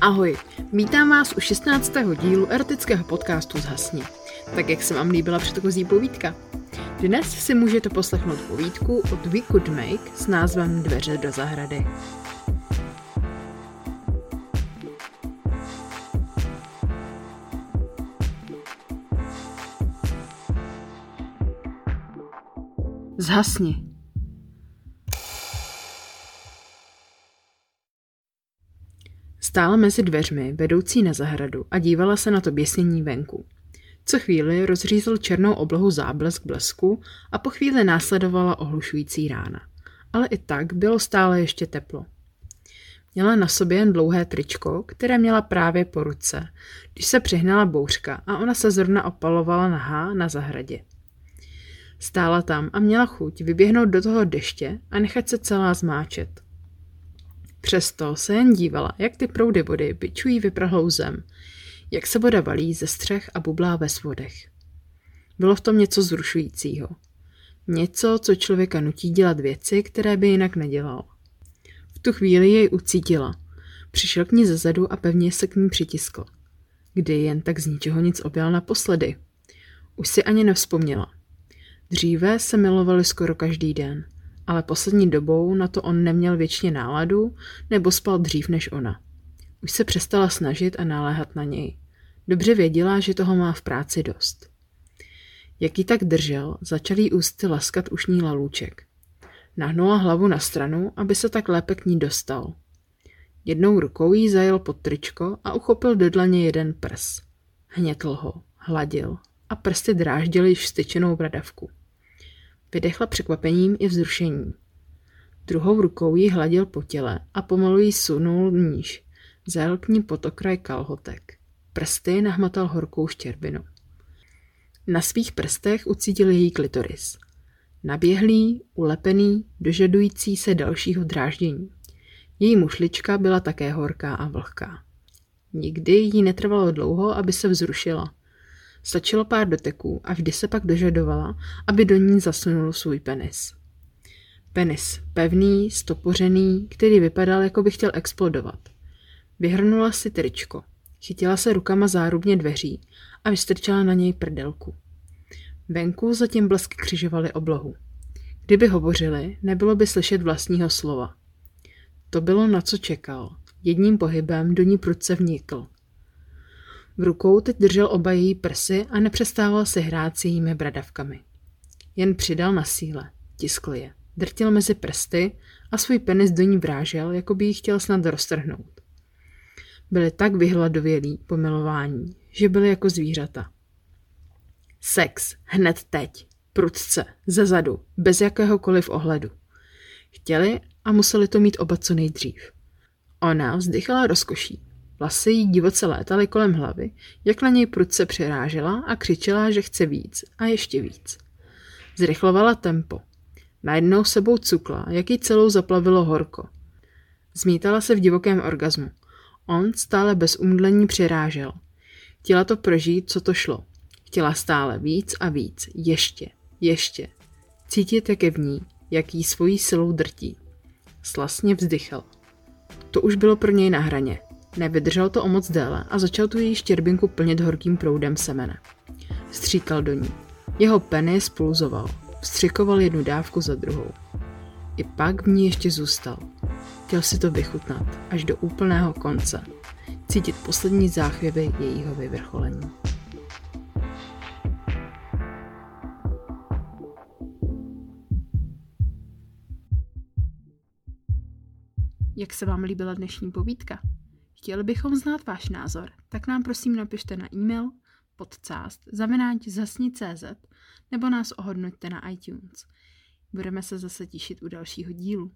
Ahoj, vítám vás u 16. dílu erotického podcastu Zhasni. Tak jak se vám líbila předchozí povídka? Dnes si můžete poslechnout povídku od We Could Make s názvem Dveře do zahrady. Zhasni. Stála mezi dveřmi, vedoucí na zahradu a dívala se na to běsnění venku. Co chvíli rozřízl černou oblohu záblesk blesku a po chvíli následovala ohlušující rána. Ale i tak bylo stále ještě teplo. Měla na sobě jen dlouhé tričko, které měla právě po ruce, když se přihnala bouřka a ona se zrovna opalovala nahá na zahradě. Stála tam a měla chuť vyběhnout do toho deště a nechat se celá zmáčet. Přesto se jen dívala, jak ty proudy vody byčují vyprahlou zem, jak se voda valí ze střech a bublá ve svodech. Bylo v tom něco zrušujícího. Něco, co člověka nutí dělat věci, které by jinak nedělal. V tu chvíli jej ucítila. Přišel k ní zezadu a pevně se k ní přitiskl. Kdy jen tak z ničeho nic objal naposledy. Už si ani nevzpomněla. Dříve se milovali skoro každý den – ale poslední dobou na to on neměl většině náladu nebo spal dřív než ona. Už se přestala snažit a naléhat na něj. Dobře věděla, že toho má v práci dost. Jak ji tak držel, začal jí ústy laskat ušní lalůček. Nahnula hlavu na stranu, aby se tak lépe k ní dostal. Jednou rukou jí zajel pod tričko a uchopil do dlaně jeden prs. Hnětl ho, hladil a prsty dráždily již styčenou bradavku. Vydechla překvapením i vzrušením. Druhou rukou ji hladil po těle a pomalu ji sunul níž. Zajel k ní pod okraj kalhotek. Prsty nahmatal horkou štěrbinu. Na svých prstech ucítil její klitoris. Naběhlý, ulepený, dožadující se dalšího dráždění. Její mušlička byla také horká a vlhká. Nikdy jí netrvalo dlouho, aby se vzrušila. Stačilo pár doteků a vždy se pak dožadovala, aby do ní zasunul svůj penis. Penis, pevný, stopořený, který vypadal, jako by chtěl explodovat. Vyhrnula si tričko, chytila se rukama zárubně dveří a vystrčila na něj prdelku. Venku zatím blesky křižovaly oblohu. Kdyby hovořili, nebylo by slyšet vlastního slova. To bylo, na co čekal. Jedním pohybem do ní prudce vnikl. V rukou teď držel oba její prsy a nepřestával si hrát s jejími bradavkami. Jen přidal na síle, tiskl je, drtil mezi prsty a svůj penis do ní vrážel, jako by ji chtěl snad roztrhnout. Byli tak vyhladovělí po milování, že byli jako zvířata. Sex, hned teď, prudce, ze zadu, bez jakéhokoliv ohledu. Chtěli a museli to mít oba co nejdřív. Ona vzdychala rozkoší, Vlasy jí divoce létaly kolem hlavy, jak na něj prudce přirážela a křičela, že chce víc a ještě víc. Zrychlovala tempo. Najednou sebou cukla, jak jí celou zaplavilo horko. Zmítala se v divokém orgazmu. On stále bez umdlení přirážel. Chtěla to prožít, co to šlo. Chtěla stále víc a víc. Ještě, ještě. Cítit, jak je v ní, jak jí svojí silou drtí. Slasně vzdychal. To už bylo pro něj na hraně. Nevydržel to o moc déle a začal tu její štěrbinku plnit horkým proudem semene. Stříkal do ní. Jeho penis pulzoval. Vstřikoval jednu dávku za druhou. I pak v ní ještě zůstal. Chtěl si to vychutnat až do úplného konce. Cítit poslední záchvěvy jejího vyvrcholení. Jak se vám líbila dnešní povídka? Chtěli bychom znát váš názor, tak nám prosím napište na e-mail podcast zavináč zasni.cz nebo nás ohodnoťte na iTunes. Budeme se zase těšit u dalšího dílu.